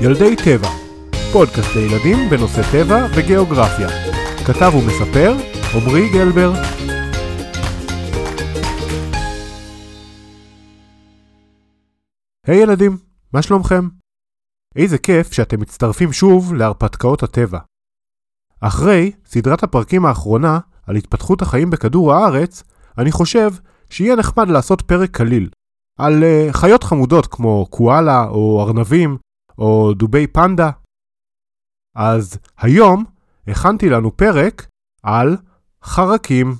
ילדי טבע, פודקאסט לילדים בנושא טבע וגיאוגרפיה. כתב ומספר עמרי גלבר. היי hey, ילדים, מה שלומכם? איזה כיף שאתם מצטרפים שוב להרפתקאות הטבע. אחרי סדרת הפרקים האחרונה על התפתחות החיים בכדור הארץ, אני חושב שיהיה נחמד לעשות פרק קליל, על uh, חיות חמודות כמו קואלה או ארנבים או דובי פנדה. אז היום הכנתי לנו פרק על חרקים.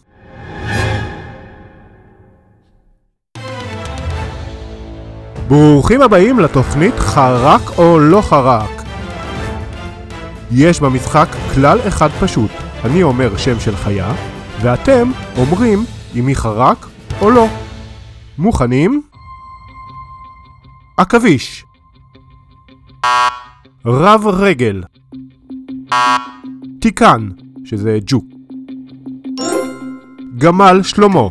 ברוכים הבאים לתוכנית חרק או לא חרק. יש במשחק כלל אחד פשוט, אני אומר שם של חיה, ואתם אומרים אם היא חרק או לא. מוכנים? עכביש רב רגל. תיקן, שזה ג'וק גמל שלמה.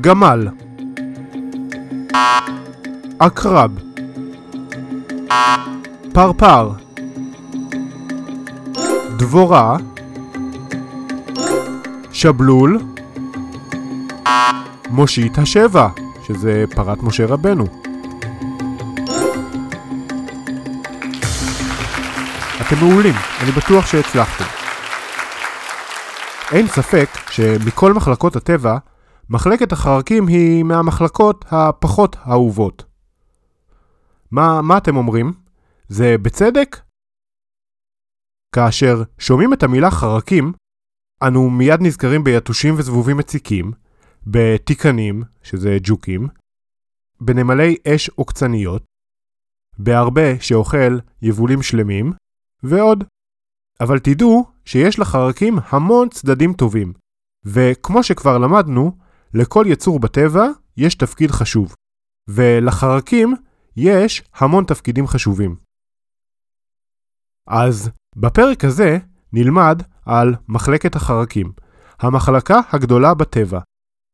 גמל. עקרב. פרפר. דבורה. שבלול. מושיט השבע, שזה פרת משה רבנו. אתם מעולים, אני בטוח שהצלחתם. אין ספק שמכל מחלקות הטבע, מחלקת החרקים היא מהמחלקות הפחות אהובות. מה, מה אתם אומרים? זה בצדק? כאשר שומעים את המילה חרקים, אנו מיד נזכרים ביתושים וזבובים מציקים, בתיקנים, שזה ג'וקים, בנמלי אש עוקצניות, בהרבה שאוכל יבולים שלמים, ועוד. אבל תדעו שיש לחרקים המון צדדים טובים, וכמו שכבר למדנו, לכל יצור בטבע יש תפקיד חשוב, ולחרקים יש המון תפקידים חשובים. אז בפרק הזה נלמד על מחלקת החרקים, המחלקה הגדולה בטבע.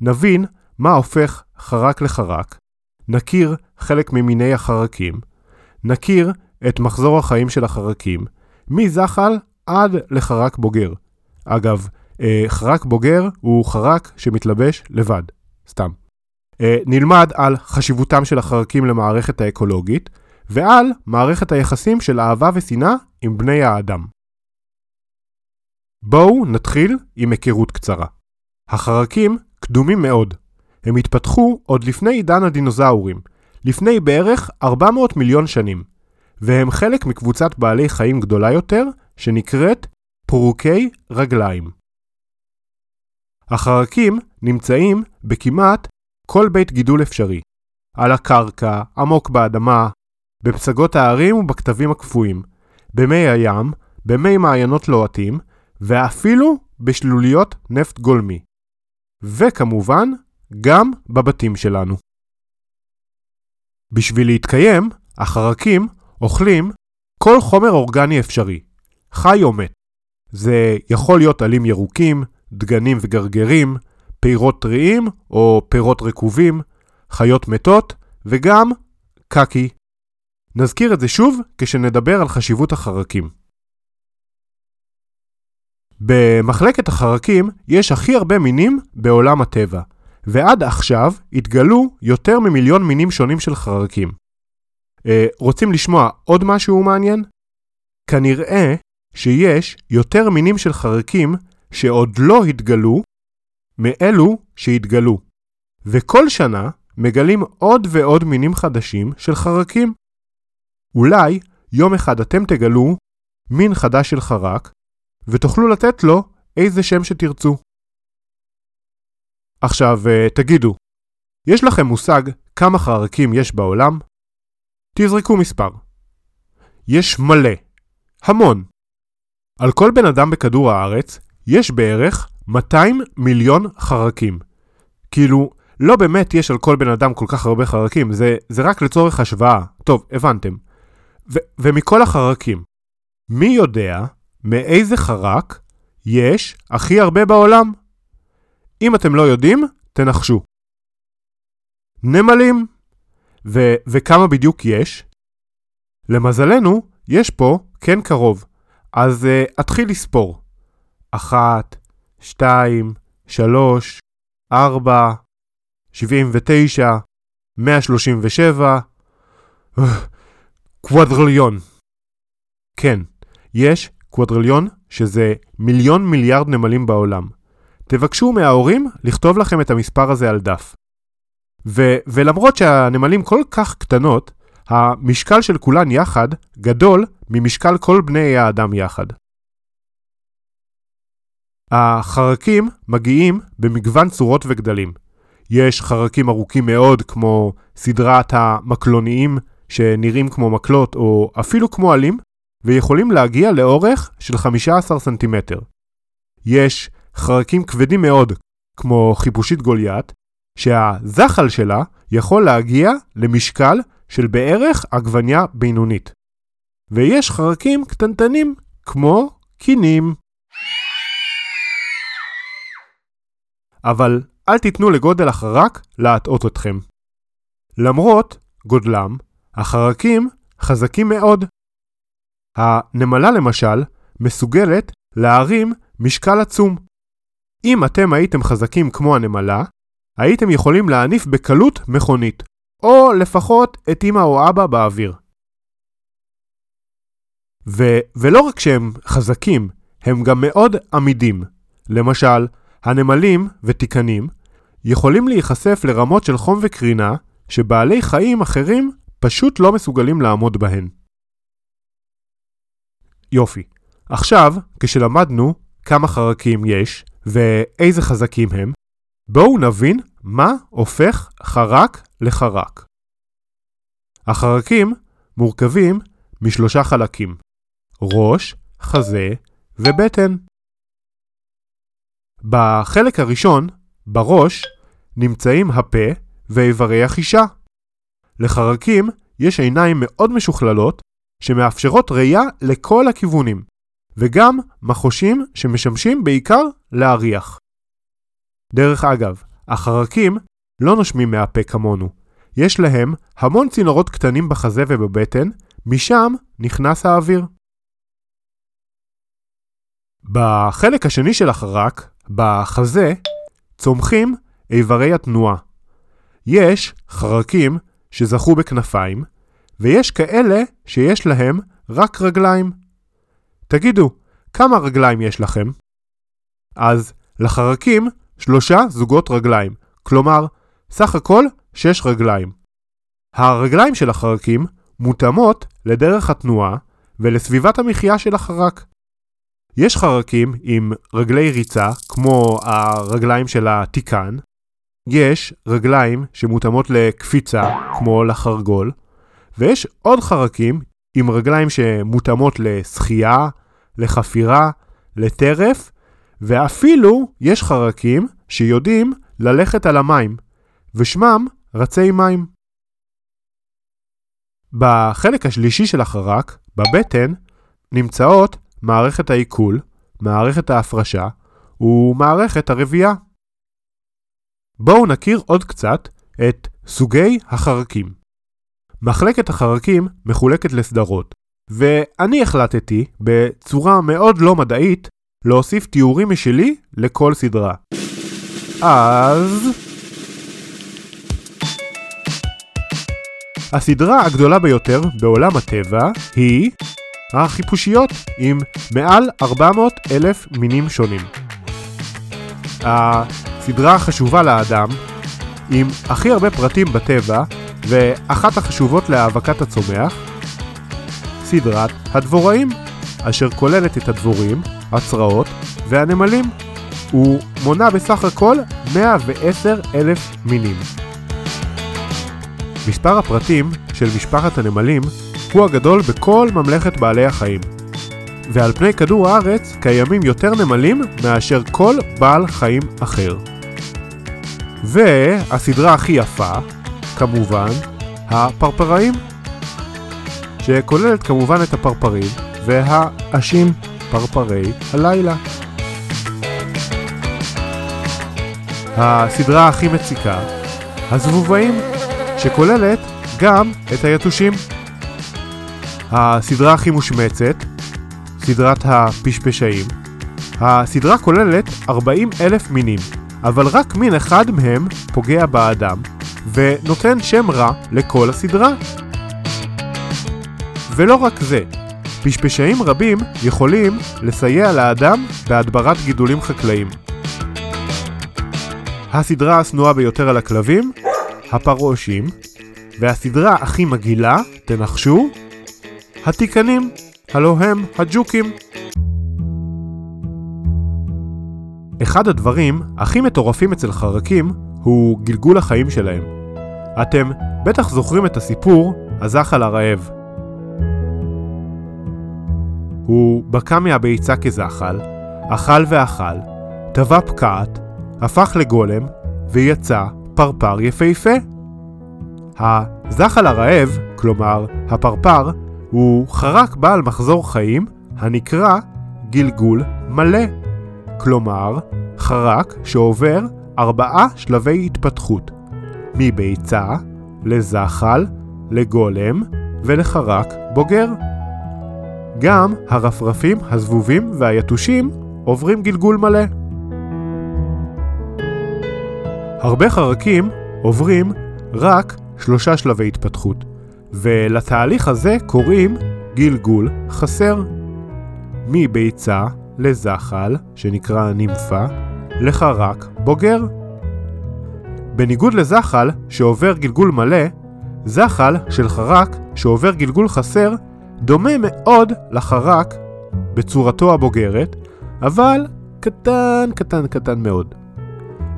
נבין מה הופך חרק לחרק, נכיר חלק ממיני החרקים, נכיר את מחזור החיים של החרקים, מזחל עד לחרק בוגר. אגב, אה, חרק בוגר הוא חרק שמתלבש לבד, סתם. אה, נלמד על חשיבותם של החרקים למערכת האקולוגית, ועל מערכת היחסים של אהבה ושנאה עם בני האדם. בואו נתחיל עם היכרות קצרה. החרקים קדומים מאוד. הם התפתחו עוד לפני עידן הדינוזאורים, לפני בערך 400 מיליון שנים, והם חלק מקבוצת בעלי חיים גדולה יותר, שנקראת פרוקי רגליים. החרקים נמצאים בכמעט כל בית גידול אפשרי, על הקרקע, עמוק באדמה, בפסגות ההרים ובכתבים הקפואים, במי הים, במי מעיינות לוהטים, ואפילו בשלוליות נפט גולמי. וכמובן, גם בבתים שלנו. בשביל להתקיים, החרקים אוכלים כל חומר אורגני אפשרי, חי או מת. זה יכול להיות עלים ירוקים, דגנים וגרגרים, פירות טריים או פירות רקובים, חיות מתות וגם קקי. נזכיר את זה שוב כשנדבר על חשיבות החרקים. במחלקת החרקים יש הכי הרבה מינים בעולם הטבע, ועד עכשיו התגלו יותר ממיליון מינים שונים של חרקים. אה, רוצים לשמוע עוד משהו מעניין? כנראה שיש יותר מינים של חרקים שעוד לא התגלו מאלו שהתגלו, וכל שנה מגלים עוד ועוד מינים חדשים של חרקים. אולי יום אחד אתם תגלו מין חדש של חרק, ותוכלו לתת לו איזה שם שתרצו. עכשיו, אה, תגידו, יש לכם מושג כמה חרקים יש בעולם? תזרקו מספר. יש מלא. המון. על כל בן אדם בכדור הארץ יש בערך 200 מיליון חרקים. כאילו, לא באמת יש על כל בן אדם כל כך הרבה חרקים, זה, זה רק לצורך השוואה. טוב, הבנתם. ו- ומכל החרקים, מי יודע מאיזה חרק יש הכי הרבה בעולם? אם אתם לא יודעים, תנחשו. נמלים. ו- וכמה בדיוק יש? למזלנו, יש פה כן קרוב, אז uh, אתחיל לספור. אחת, שתיים, שלוש, ארבע, שבעים ותשע, מאה שלושים ושבע, קוואדרליון. כן, יש קוואדרליון שזה מיליון מיליארד נמלים בעולם. תבקשו מההורים לכתוב לכם את המספר הזה על דף. ו- ולמרות שהנמלים כל כך קטנות, המשקל של כולן יחד גדול ממשקל כל בני האדם יחד. החרקים מגיעים במגוון צורות וגדלים. יש חרקים ארוכים מאוד כמו סדרת המקלוניים שנראים כמו מקלות או אפילו כמו עלים, ויכולים להגיע לאורך של 15 סנטימטר. יש חרקים כבדים מאוד, כמו חיפושית גוליית, שהזחל שלה יכול להגיע למשקל של בערך עגבניה בינונית. ויש חרקים קטנטנים, כמו קינים. אבל אל תיתנו לגודל החרק להטעות אתכם. למרות גודלם, החרקים חזקים מאוד. הנמלה למשל מסוגלת להרים משקל עצום. אם אתם הייתם חזקים כמו הנמלה, הייתם יכולים להניף בקלות מכונית, או לפחות את אמא או אבא באוויר. ו- ולא רק שהם חזקים, הם גם מאוד עמידים. למשל, הנמלים ותיקנים יכולים להיחשף לרמות של חום וקרינה שבעלי חיים אחרים פשוט לא מסוגלים לעמוד בהן. יופי. עכשיו, כשלמדנו כמה חרקים יש ואיזה חזקים הם, בואו נבין מה הופך חרק לחרק. החרקים מורכבים משלושה חלקים ראש, חזה ובטן. בחלק הראשון, בראש, נמצאים הפה ואיברי החישה. לחרקים יש עיניים מאוד משוכללות שמאפשרות ראייה לכל הכיוונים, וגם מחושים שמשמשים בעיקר להריח. דרך אגב, החרקים לא נושמים מהפה כמונו. יש להם המון צינורות קטנים בחזה ובבטן, משם נכנס האוויר. בחלק השני של החרק, בחזה, צומחים איברי התנועה. יש חרקים שזכו בכנפיים, ויש כאלה שיש להם רק רגליים. תגידו, כמה רגליים יש לכם? אז לחרקים שלושה זוגות רגליים, כלומר, סך הכל שש רגליים. הרגליים של החרקים מותאמות לדרך התנועה ולסביבת המחיה של החרק. יש חרקים עם רגלי ריצה, כמו הרגליים של התיקן, יש רגליים שמותאמות לקפיצה, כמו לחרגול, ויש עוד חרקים עם רגליים שמותאמות לשחייה, לחפירה, לטרף, ואפילו יש חרקים שיודעים ללכת על המים, ושמם רצי מים. בחלק השלישי של החרק, בבטן, נמצאות מערכת העיכול, מערכת ההפרשה ומערכת הרבייה. בואו נכיר עוד קצת את סוגי החרקים. מחלקת החרקים מחולקת לסדרות, ואני החלטתי, בצורה מאוד לא מדעית, להוסיף תיאורים משלי לכל סדרה. אז... הסדרה הגדולה ביותר בעולם הטבע היא החיפושיות עם מעל 400 אלף מינים שונים. הסדרה החשובה לאדם עם הכי הרבה פרטים בטבע ואחת החשובות להאבקת הצומח, סדרת הדבוראים, אשר כוללת את הדבורים, הצרעות והנמלים. הוא מונה בסך הכל 110 אלף מינים. מספר הפרטים של משפחת הנמלים הוא הגדול בכל ממלכת בעלי החיים. ועל פני כדור הארץ קיימים יותר נמלים מאשר כל בעל חיים אחר. והסדרה הכי יפה, כמובן, הפרפראים, שכוללת כמובן את הפרפרים והאשים פרפרי הלילה. הסדרה הכי מציקה, הזבובאים, שכוללת גם את היתושים. הסדרה הכי מושמצת, סדרת הפשפשאים. הסדרה כוללת 40 אלף מינים, אבל רק מין אחד מהם פוגע באדם, ונותן שם רע לכל הסדרה. ולא רק זה, פשפשאים רבים יכולים לסייע לאדם בהדברת גידולים חקלאיים. הסדרה השנואה ביותר על הכלבים, הפרעושים, והסדרה הכי מגעילה, תנחשו, התיקנים, הלו הם הג'וקים. אחד הדברים הכי מטורפים אצל חרקים הוא גלגול החיים שלהם. אתם בטח זוכרים את הסיפור הזחל הרעב. הוא בקע מהביצה כזחל, אכל ואכל, טבע פקעת, הפך לגולם, ויצא פרפר יפהפה. הזחל הרעב, כלומר הפרפר, הוא חרק בעל מחזור חיים הנקרא גלגול מלא. כלומר, חרק שעובר ארבעה שלבי התפתחות, מביצה, לזחל, לגולם ולחרק בוגר. גם הרפרפים, הזבובים והיתושים עוברים גלגול מלא. הרבה חרקים עוברים רק שלושה שלבי התפתחות, ולתהליך הזה קוראים גלגול חסר. מביצה לזחל, שנקרא נימפה, לחרק בוגר. בניגוד לזחל, שעובר גלגול מלא, זחל של חרק שעובר גלגול חסר דומה מאוד לחרק בצורתו הבוגרת, אבל קטן קטן קטן מאוד.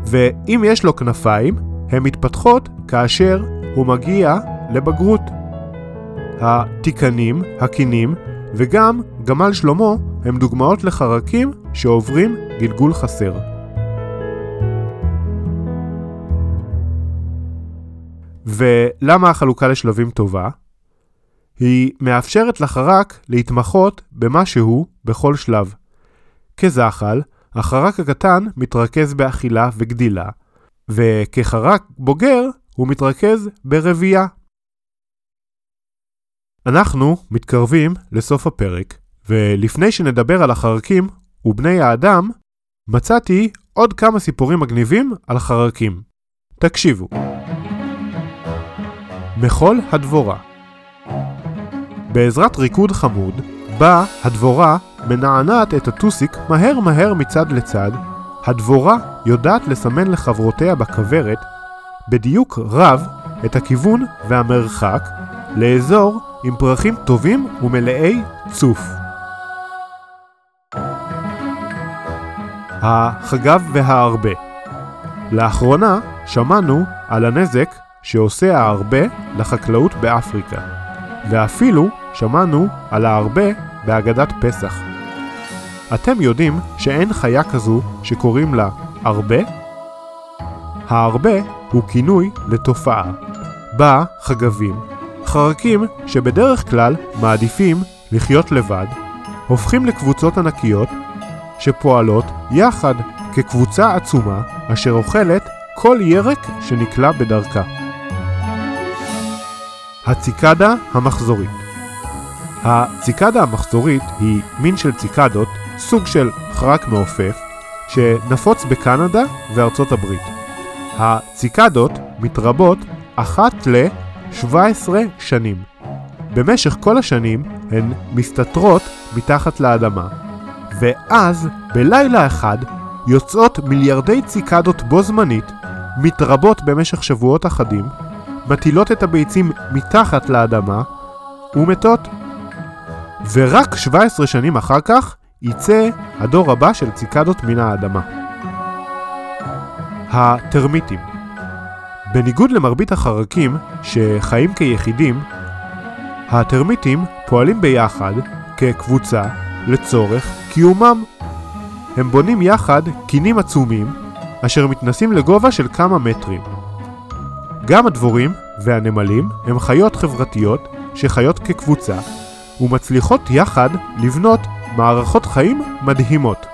ואם יש לו כנפיים, הן מתפתחות כאשר הוא מגיע לבגרות. התיקנים, הקינים וגם גמל שלמה הם דוגמאות לחרקים שעוברים גלגול חסר. ולמה החלוקה לשלבים טובה? היא מאפשרת לחרק להתמחות במשהו בכל שלב. כזחל, החרק הקטן מתרכז באכילה וגדילה, וכחרק בוגר הוא מתרכז ברבייה. אנחנו מתקרבים לסוף הפרק, ולפני שנדבר על החרקים ובני האדם, מצאתי עוד כמה סיפורים מגניבים על חרקים. תקשיבו. מחול הדבורה בעזרת ריקוד חמוד, בה הדבורה מנענעת את הטוסיק מהר מהר מצד לצד, הדבורה יודעת לסמן לחברותיה בכוורת בדיוק רב את הכיוון והמרחק לאזור עם פרחים טובים ומלאי צוף. החגב והארבה לאחרונה שמענו על הנזק שעושה הארבה לחקלאות באפריקה, ואפילו שמענו על הארבה בהגדת פסח. אתם יודעים שאין חיה כזו שקוראים לה ארבה? הארבה הוא כינוי לתופעה, בה חגבים, חרקים שבדרך כלל מעדיפים לחיות לבד, הופכים לקבוצות ענקיות שפועלות יחד כקבוצה עצומה אשר אוכלת כל ירק שנקלע בדרכה. הציקדה המחזורית הציקדה המחזורית היא מין של ציקדות, סוג של חרק מעופף, שנפוץ בקנדה וארצות הברית. הציקדות מתרבות אחת ל-17 שנים. במשך כל השנים הן מסתתרות מתחת לאדמה, ואז בלילה אחד יוצאות מיליארדי ציקדות בו זמנית, מתרבות במשך שבועות אחדים, מטילות את הביצים מתחת לאדמה ומתות. ורק 17 שנים אחר כך יצא הדור הבא של ציקדות מן האדמה. הטרמיטים בניגוד למרבית החרקים שחיים כיחידים, הטרמיטים פועלים ביחד כקבוצה לצורך קיומם. הם בונים יחד קינים עצומים אשר מתנסים לגובה של כמה מטרים. גם הדבורים והנמלים הם חיות חברתיות שחיות כקבוצה ומצליחות יחד לבנות מערכות חיים מדהימות.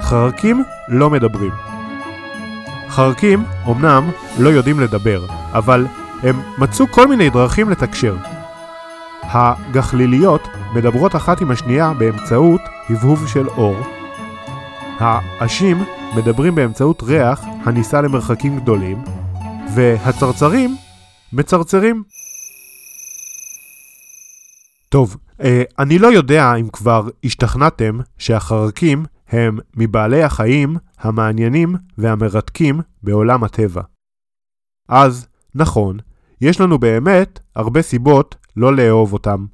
חרקים לא מדברים. חרקים אמנם לא יודעים לדבר, אבל הם מצאו כל מיני דרכים לתקשר. הגחליליות מדברות אחת עם השנייה באמצעות הבהוב של אור. העשים מדברים באמצעות ריח הנישא למרחקים גדולים, והצרצרים מצרצרים. טוב, אה, אני לא יודע אם כבר השתכנעתם שהחרקים הם מבעלי החיים המעניינים והמרתקים בעולם הטבע. אז, נכון, יש לנו באמת הרבה סיבות לא לאהוב אותם.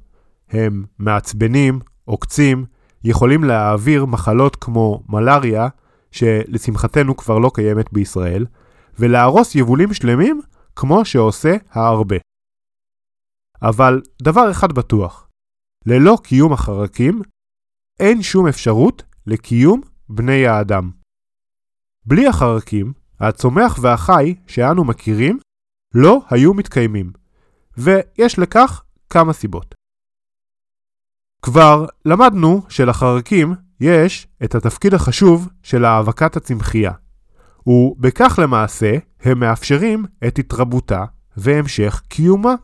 הם מעצבנים, עוקצים, יכולים להעביר מחלות כמו מלאריה, שלשמחתנו כבר לא קיימת בישראל, ולהרוס יבולים שלמים כמו שעושה ההרבה. אבל דבר אחד בטוח, ללא קיום החרקים, אין שום אפשרות לקיום בני האדם. בלי החרקים, הצומח והחי שאנו מכירים לא היו מתקיימים, ויש לכך כמה סיבות. כבר למדנו שלחרקים יש את התפקיד החשוב של האבקת הצמחייה, ובכך למעשה הם מאפשרים את התרבותה והמשך קיומה.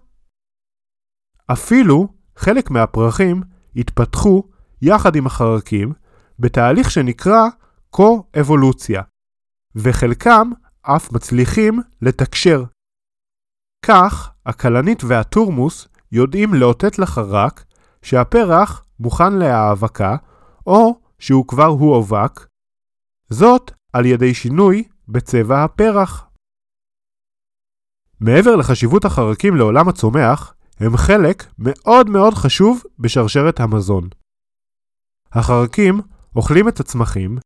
אפילו חלק מהפרחים התפתחו יחד עם החרקים בתהליך שנקרא קו-אבולוציה, וחלקם אף מצליחים לתקשר. כך, הכלנית והטורמוס יודעים לאותת לחרק שהפרח מוכן להאבקה, או שהוא כבר הואבק, זאת על ידי שינוי בצבע הפרח. מעבר לחשיבות החרקים לעולם הצומח, הם חלק מאוד מאוד חשוב בשרשרת המזון. החרקים אוכלים את הצמחים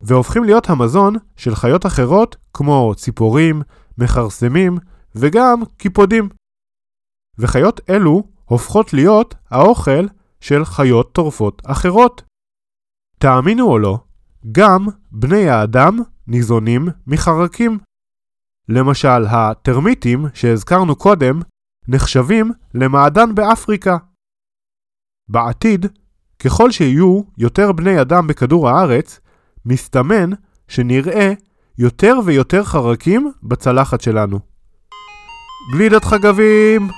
והופכים להיות המזון של חיות אחרות כמו ציפורים, מכרסמים וגם קיפודים. וחיות אלו הופכות להיות האוכל של חיות טורפות אחרות. תאמינו או לא, גם בני האדם ניזונים מחרקים. למשל, הטרמיטים שהזכרנו קודם נחשבים למעדן באפריקה. בעתיד, ככל שיהיו יותר בני אדם בכדור הארץ, מסתמן שנראה יותר ויותר חרקים בצלחת שלנו. גלידת חגבים!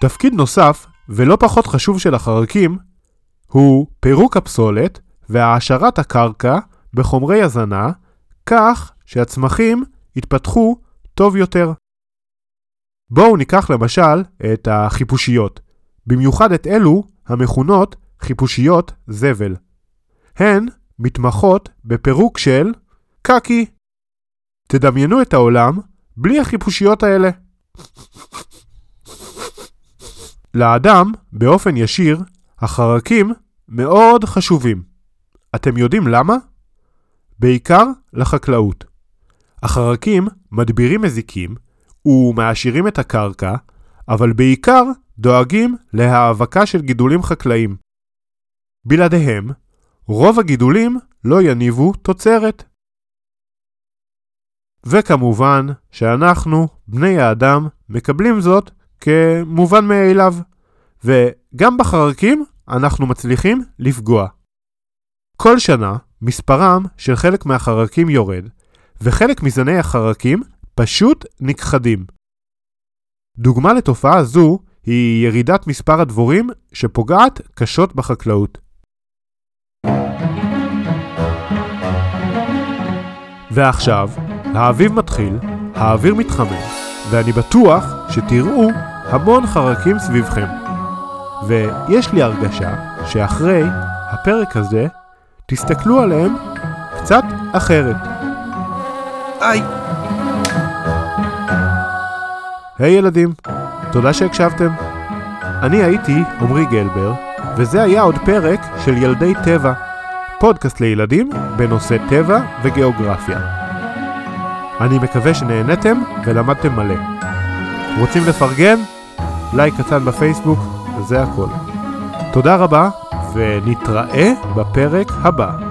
תפקיד נוסף, ולא פחות חשוב של החרקים, הוא פירוק הפסולת והעשרת הקרקע בחומרי הזנה, כך שהצמחים יתפתחו טוב יותר. בואו ניקח למשל את החיפושיות, במיוחד את אלו המכונות חיפושיות זבל. הן מתמחות בפירוק של קקי. תדמיינו את העולם בלי החיפושיות האלה. לאדם, באופן ישיר, החרקים מאוד חשובים. אתם יודעים למה? בעיקר לחקלאות. החרקים מדבירים מזיקים ומעשירים את הקרקע, אבל בעיקר דואגים להאבקה של גידולים חקלאיים. בלעדיהם, רוב הגידולים לא יניבו תוצרת. וכמובן שאנחנו, בני האדם, מקבלים זאת כמובן מאליו, וגם בחרקים אנחנו מצליחים לפגוע. כל שנה מספרם של חלק מהחרקים יורד, וחלק מזני החרקים פשוט נכחדים. דוגמה לתופעה זו היא ירידת מספר הדבורים שפוגעת קשות בחקלאות. ועכשיו, האביב מתחיל, האוויר מתחמם, ואני בטוח שתראו המון חרקים סביבכם. ויש לי הרגשה שאחרי הפרק הזה, תסתכלו עליהם קצת אחרת. היי! היי hey, ילדים, תודה שהקשבתם. אני הייתי עמרי גלבר, וזה היה עוד פרק של ילדי טבע, פודקאסט לילדים בנושא טבע וגיאוגרפיה. אני מקווה שנהנתם ולמדתם מלא. רוצים לפרגן? לייק קטן בפייסבוק, וזה הכל. תודה רבה, ונתראה בפרק הבא.